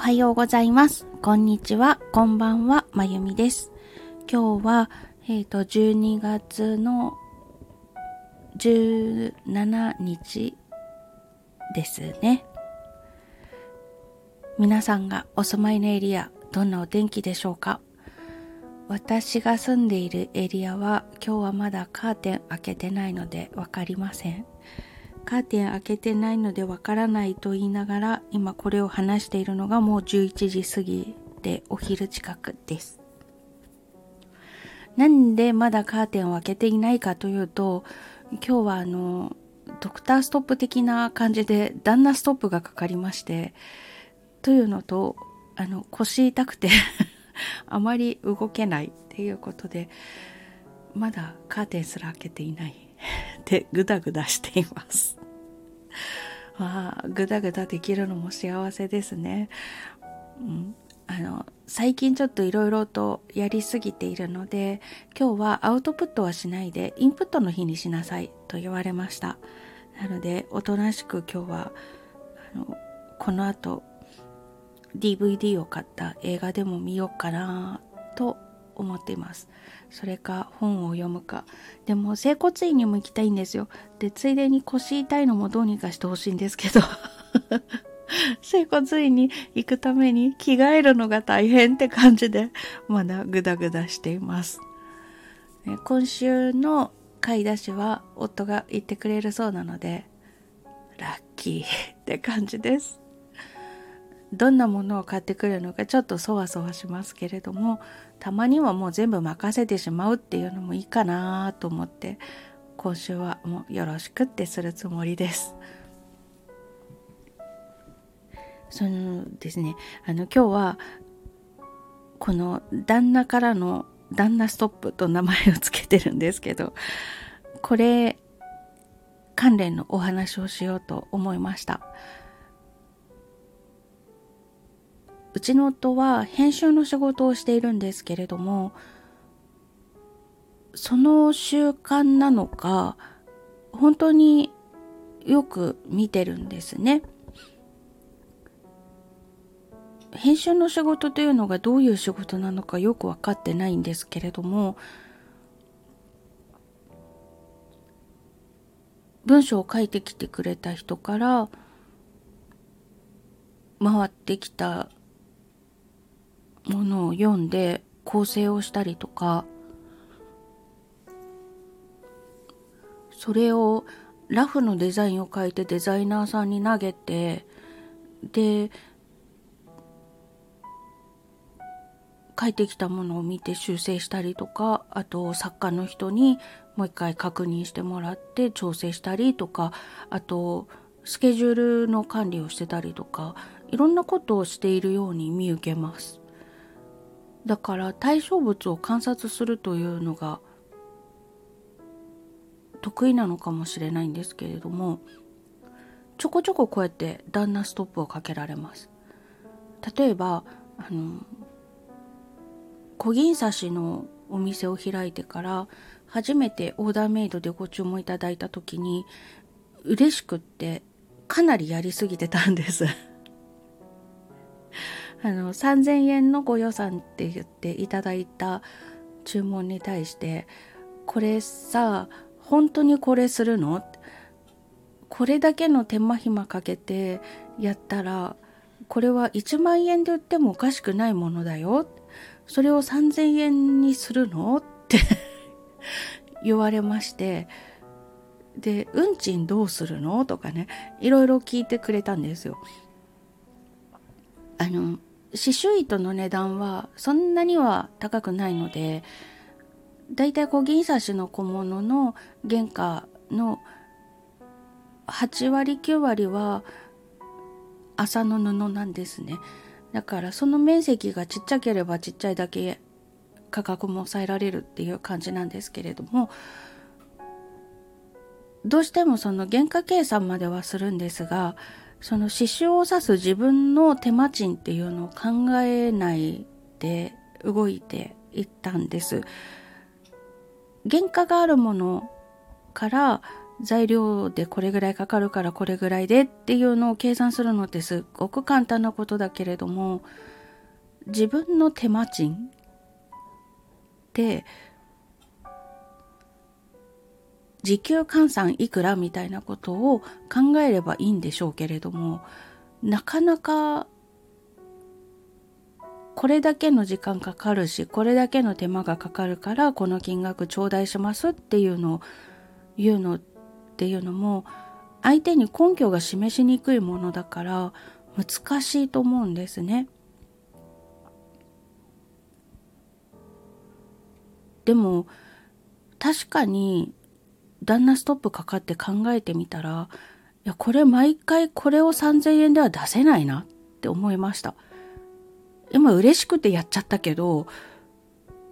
はようございます。こんにちは。こんばんは。まゆみです。今日は、えっ、ー、と、12月の17日ですね。皆さんがお住まいのエリア、どんなお天気でしょうか私が住んでいるエリアは今日はまだカーテン開けてないのでわかりません。カーテン開けてないのでわからないと言いながら今これを話しているのがもう11時過ぎでお昼近くです。なんでまだカーテンを開けていないかというと今日はあのドクターストップ的な感じで旦那ストップがかかりましてというのとあの腰痛くて あまり動けないっていうことでまだカーテンすら開けていないでグダグダしています まあグダグダできるのも幸せですね、うん、あの最近ちょっといろいろとやりすぎているので今日はアウトプットはしないでインプットの日にしなさいと言われました。なのでおとなしく今日はあのこの後 DVD を買った映画でも見ようかなと思っています。それか本を読むか。でも整骨院にも行きたいんですよ。でついでに腰痛いのもどうにかしてほしいんですけど。整骨院に行くために着替えるのが大変って感じでまだグダグダしています、今週の買い出しは夫が行ってくれるそうなのでラッキーって感じです。どんなものを買ってくるのかちょっとそわそわしますけれどもたまにはもう全部任せてしまうっていうのもいいかなと思って今週はもうよろしくってするつもりです。そのですねあの今日はこの旦那からの旦那ストップと名前を付けてるんですけどこれ関連のお話をしようと思いました。うちの夫は編集の仕事をしているんですけれどもその習慣なのか本当によく見てるんですね。編集の仕事というのがどういう仕事なのかよく分かってないんですけれども文章を書いてきてくれた人から回ってきたものを読んで構成をしたりとかそれをラフのデザインを書いてデザイナーさんに投げてで書いてきたものを見て修正したりとかあと作家の人にもう一回確認してもらって調整したりとかあとスケジュールの管理をしてたりとかいろんなことをしているように見受けます。だから対象物を観察するというのが得意なのかもしれないんですけれどもちょこちょここうやって旦那ストップをかけられます。例えばあの小銀刺しのお店を開いてから初めてオーダーメイドでご注文いただいた時に嬉しくってかなりやりすぎてたんです。あの3000円のご予算って言っていただいた注文に対してこれさ本当にこれするの？これだけの手間暇かけてやったらこれは1万円で売ってもおかしくないものだよ？それを3000円にするの？って 言われましてで運賃どうするの？とかねいろいろ聞いてくれたんですよ。あの刺繍糸の値段はそんなには高くないのでだいたい小銀刺しの小物の原価の8割9割は麻の布なんですね。だからその面積がちっちゃければちっちゃいだけ価格も抑えられるっていう感じなんですけれどもどうしてもその原価計算まではするんですがその刺繍を刺す自分の手間賃っていうのを考えないで動いていったんです。原価があるものから材料でこれぐらいかかるからこれぐらいでっていうのを計算するのってすっごく簡単なことだけれども自分の手間賃って時給換算いくらみたいなことを考えればいいんでしょうけれどもなかなかこれだけの時間かかるしこれだけの手間がかかるからこの金額頂戴しますっていうのを言うのっていうのも相手に根拠が示しにくいものだから難しいと思うんですね。でも確かに旦那ストップかかって考えてみたらいやこれ毎回これを3000円では出せないなって思いました。今嬉しくてやっちゃったけど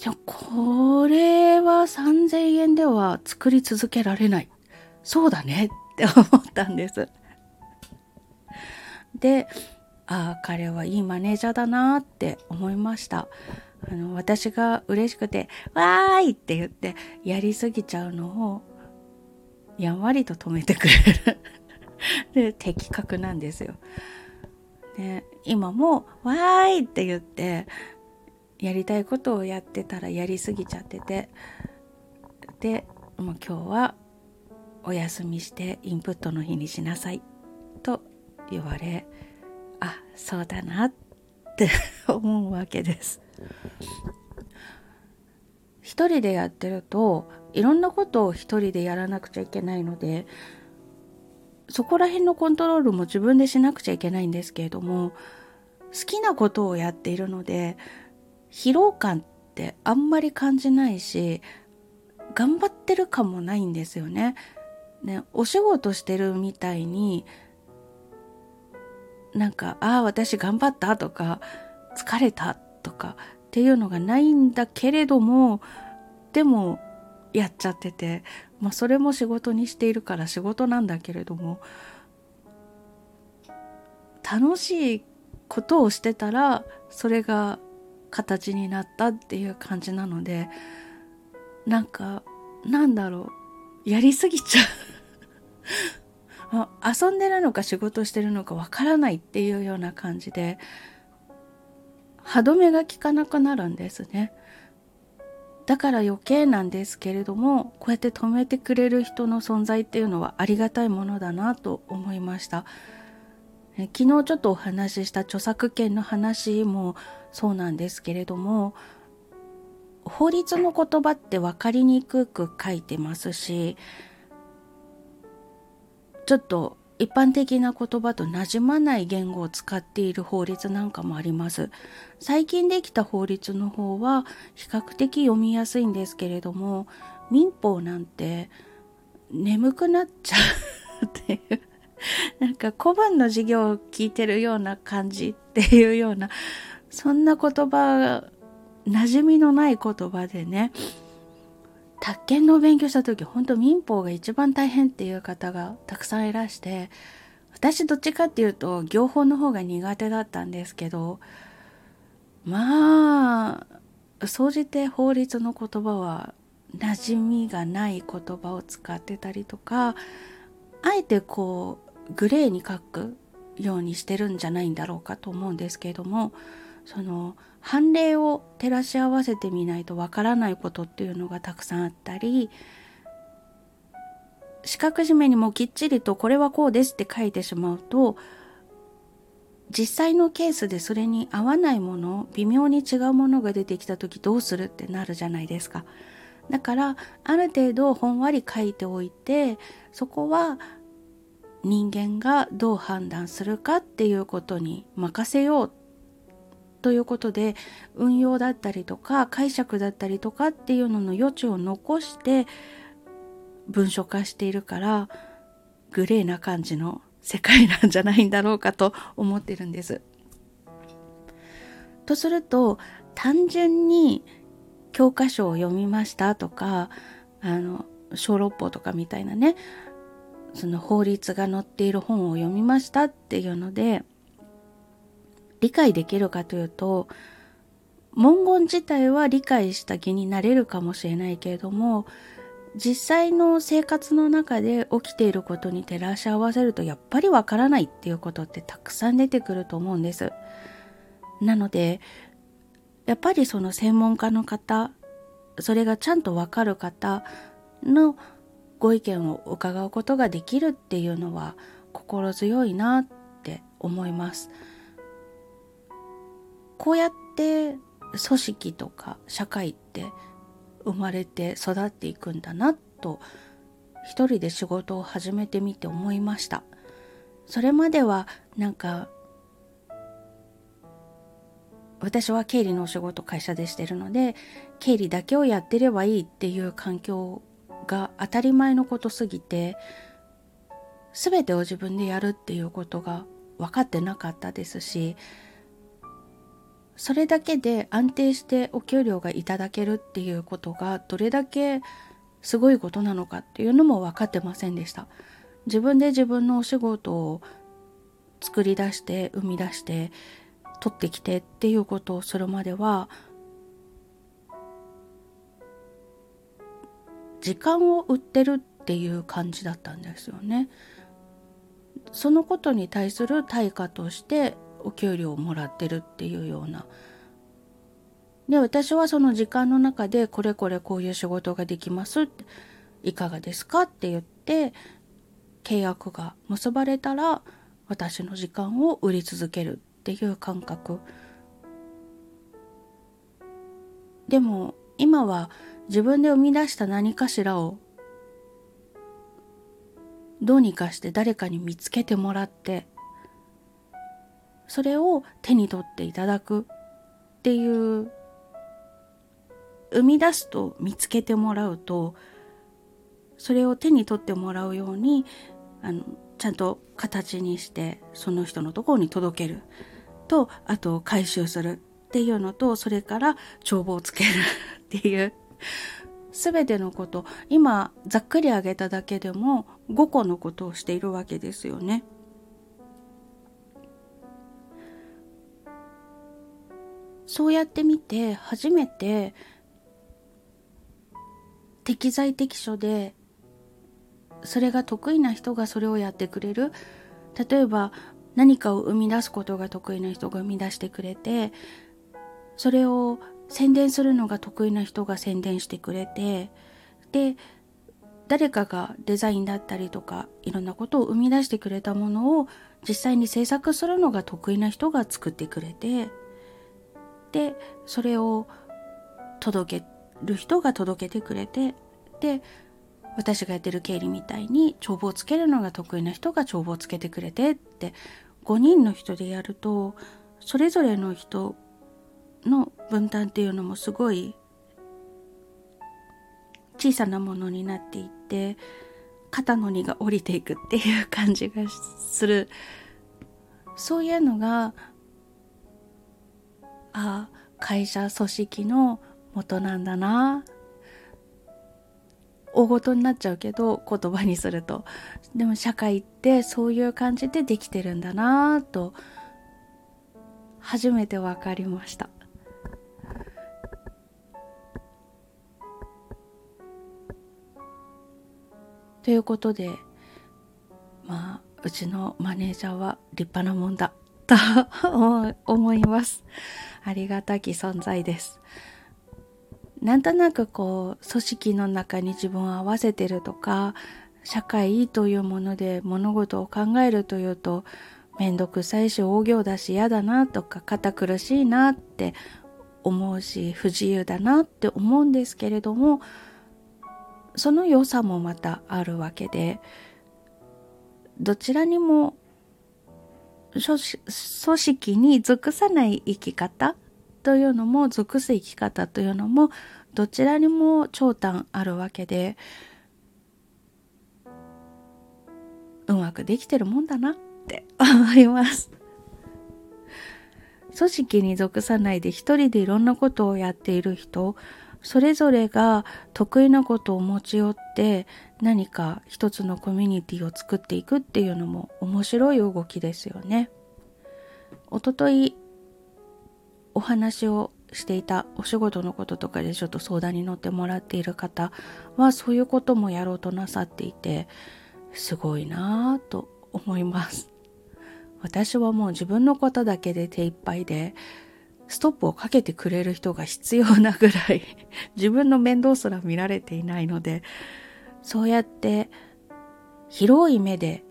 いやこれは3000円では作り続けられない。そうだねって思ったんです。でああ彼はいいマネージャーだなって思いました。あの私が嬉しくて「わーい!」って言ってやりすぎちゃうのをやんわりと止めてくれる で的確なんですよ。で今も「わーい!」って言ってやりたいことをやってたらやりすぎちゃっててでもう今日はお休みしてインプットの日にしなさいと言われあそうだなって 思うわけです。一人でやってるといろんなことを一人でやらなくちゃいけないのでそこら辺のコントロールも自分でしなくちゃいけないんですけれども好きなことをやっているので疲労感ってあんまり感じないし頑張ってる感もないんですよね。ねお仕事してるみたいになんか「ああ私頑張った」とか「疲れた」とかっていうのがないんだけれどもでもやっちゃってて、まあ、それも仕事にしているから仕事なんだけれども楽しいことをしてたらそれが形になったっていう感じなのでなんかなんだろうやりすぎちゃう 遊んでるのか仕事してるのかわからないっていうような感じで歯止めが効かなくなるんですね。だから余計なんですけれどもこうやって止めてくれる人の存在っていうのはありがたいものだなと思いました。え昨日ちょっとお話しした著作権の話もそうなんですけれども法律の言葉って分かりにくく書いてますしちょっと一般的な言葉と馴染まない言語を使っている法律なんかもあります。最近できた法律の方は比較的読みやすいんですけれども、民法なんて眠くなっちゃうっていう、なんか古文の授業を聞いてるような感じっていうような、そんな言葉、馴染みのない言葉でね、宅建の勉強した時本当民法が一番大変っていう方がたくさんいらして私どっちかっていうと業法の方が苦手だったんですけどまあ総じて法律の言葉は馴染みがない言葉を使ってたりとかあえてこうグレーに書くようにしてるんじゃないんだろうかと思うんですけれどもその判例を照らし合わせてみないとわからないことっていうのがたくさんあったり四角締めにもきっちりとこれはこうですって書いてしまうと実際のケースでそれに合わないもの微妙に違うものが出てきた時どうするってなるじゃないですか。だからある程度ほんわり書いておいてそこは人間がどう判断するかっていうことに任せようっということで運用だったりとか解釈だったりとかっていうのの余地を残して文書化しているからグレーな感じの世界なんじゃないんだろうかと思ってるんです。とすると単純に教科書を読みましたとかあの小六法とかみたいなねその法律が載っている本を読みましたっていうので理解できるかというと文言自体は理解した気になれるかもしれないけれども実際の生活の中で起きていることに照らし合わせるとやっぱりわからないっていうことってたくさん出てくると思うんです。なのでやっぱりその専門家の方それがちゃんとわかる方のご意見を伺うことができるっていうのは心強いなって思います。こうやって組織とか社会って生まれて育っていくんだなと一人で仕事を始めてみて思いました。それまではなんか私は経理のお仕事会社でしてるので経理だけをやってればいいっていう環境が当たり前のことすぎて全てを自分でやるっていうことが分かってなかったですしそれだけで安定してお給料がいただけるっていうことがどれだけすごいことなのかっていうのも分かってませんでした自分で自分のお仕事を作り出して生み出して取ってきてっていうことをするまでは時間を売ってるっていう感じだったんですよね。そのことに対する対価としてお給料をもらってるっていうような。で私はその時間の中でこれこれこういう仕事ができます。っていかがですかって言って契約が結ばれたら私の時間を売り続けるっていう感覚。でも今は自分で生み出した何かしらをどうにかして誰かに見つけてもらってそれを手に取っていただくっていう生み出すと見つけてもらうとそれを手に取ってもらうようにあのちゃんと形にしてその人のところに届ける。とあと回収するっていうのとそれから帳簿をつける っていう。全てのこと。今ざっくり挙げただけでも5個のことをしているわけですよね。そうやって見て初めて適材適所でそれが得意な人がそれをやってくれる。例えば何かを生み出すことが得意な人が生み出してくれてそれを宣伝するのが得意な人が宣伝してくれてで誰かがデザインだったりとかいろんなことを生み出してくれたものを実際に制作するのが得意な人が作ってくれてでそれを届ける人が届けてくれてで私がやってる経理みたいに帳簿をつけるのが得意な人が帳簿をつけてくれてって5人の人でやるとそれぞれの人の分担っていうのもすごい小さなものになっていって肩の荷が下りていくっていう感じがする。そういうのがあ会社組織の元なんだな。大ごとになっちゃうけど言葉にすると。でも社会ってそういう感じでできてるんだなと初めて分かりました。ということでまあうちのマネージャーは立派なもんだと思います。ありがたき存在です。なんとなくこう組織の中に自分を合わせてるとか社会というもので物事を考えるというと面倒くさいし大行だし嫌だなとか堅苦しいなって思うし不自由だなって思うんですけれどもその良さもまたあるわけでどちらにも組織に属さない生き方というのも属す生き方というのもどちらにも長短あるわけでうまくできてるもんだなって思います。組織に属さないで一人でいろんなことをやっている人それぞれが得意なことを持ち寄って何か一つのコミュニティを作っていくっていうのも面白い動きですよね。おとといお話をしていたお仕事のこととかでちょっと相談に乗ってもらっている方はそういうこともやろうとなさっていてすごいなぁと思います私はもう自分のことだけで手一杯でストップをかけてくれる人が必要なぐらい 自分の面倒すら見られていないのでそうやって広い目で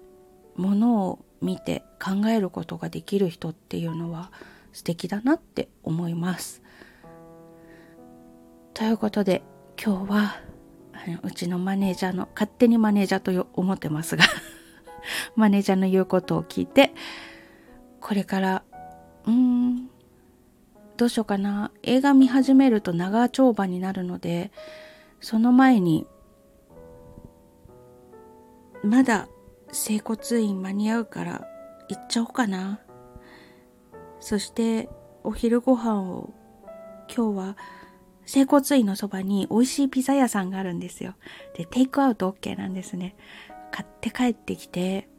ものを見て考えることができる人っていうのは素敵だなって思います。ということで今日はうちのマネージャーの勝手にマネージャーと思ってますが マネージャーの言うことを聞いてこれからうーんどうしようかな映画見始めると長丁場になるのでその前にまだ整骨院間に合うから行っちゃおうかなそしてお昼ご飯を今日は整骨院のそばに美味しいピザ屋さんがあるんですよ。で、テイクアウト OK なんですね。買って帰ってきて、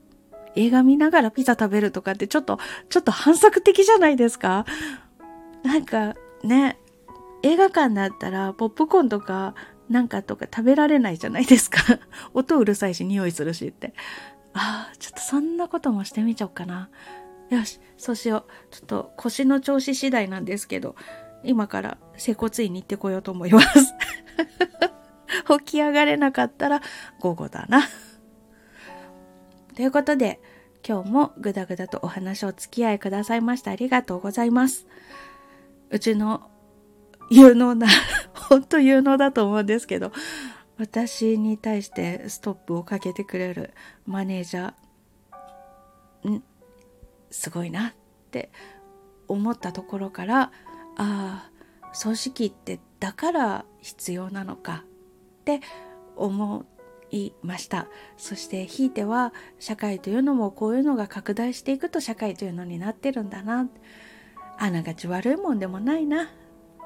映画見ながらピザ食べるとかってちょっと、ちょっと反則的じゃないですか？なんかね、映画館だったらポップコーンとかなんかとか食べられないじゃないですか。音うるさいし匂いするしって。ああ、ちょっとそんなこともしてみちゃおうかな。よし、そうしよう。ちょっと腰の調子次第なんですけど、今から整骨院に行ってこようと思います。起き上がれなかったら午後だな。ということで、今日もぐだぐだとお話をお付き合いくださいましてありがとうございます。うちの有能な、本当有能だと思うんですけど、私に対してストップをかけてくれるマネージャー、ん？すごいなって思ったところからああ組織ってだから必要なのかって思いました。そしてひいては社会というのもこういうのが拡大していくと社会というのになってるんだな。あながち悪いもんでもないな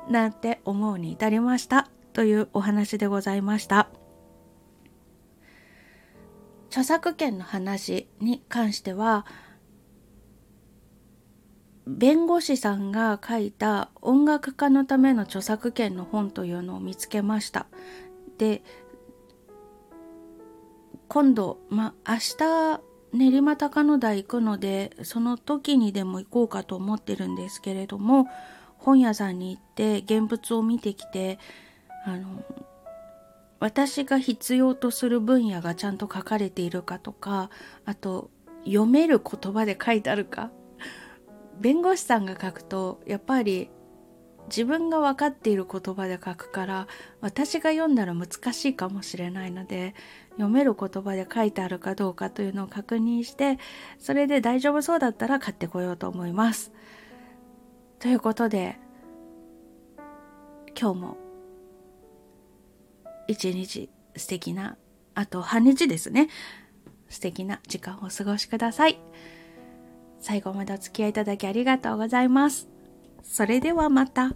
なんて思うに至りましたというお話でございました著作権の話に関しては弁護士さんが書いた音楽家のための著作権の本というのを見つけました。で、今度、まあ、明日、練馬高野台行くので、その時にでも行こうかと思ってるんですけれども、本屋さんに行って現物を見てきて、あの、私が必要とする分野がちゃんと書かれているかとか、あと、読める言葉で書いてあるか。弁護士さんが書くとやっぱり自分が分かっている言葉で書くから私が読んだら難しいかもしれないので読める言葉で書いてあるかどうかというのを確認してそれで大丈夫そうだったら買ってこようと思います。ということで今日も一日素敵なあと半日ですね素敵な時間をお過ごしください。最後までお付き合いいただきありがとうございます。それではまた。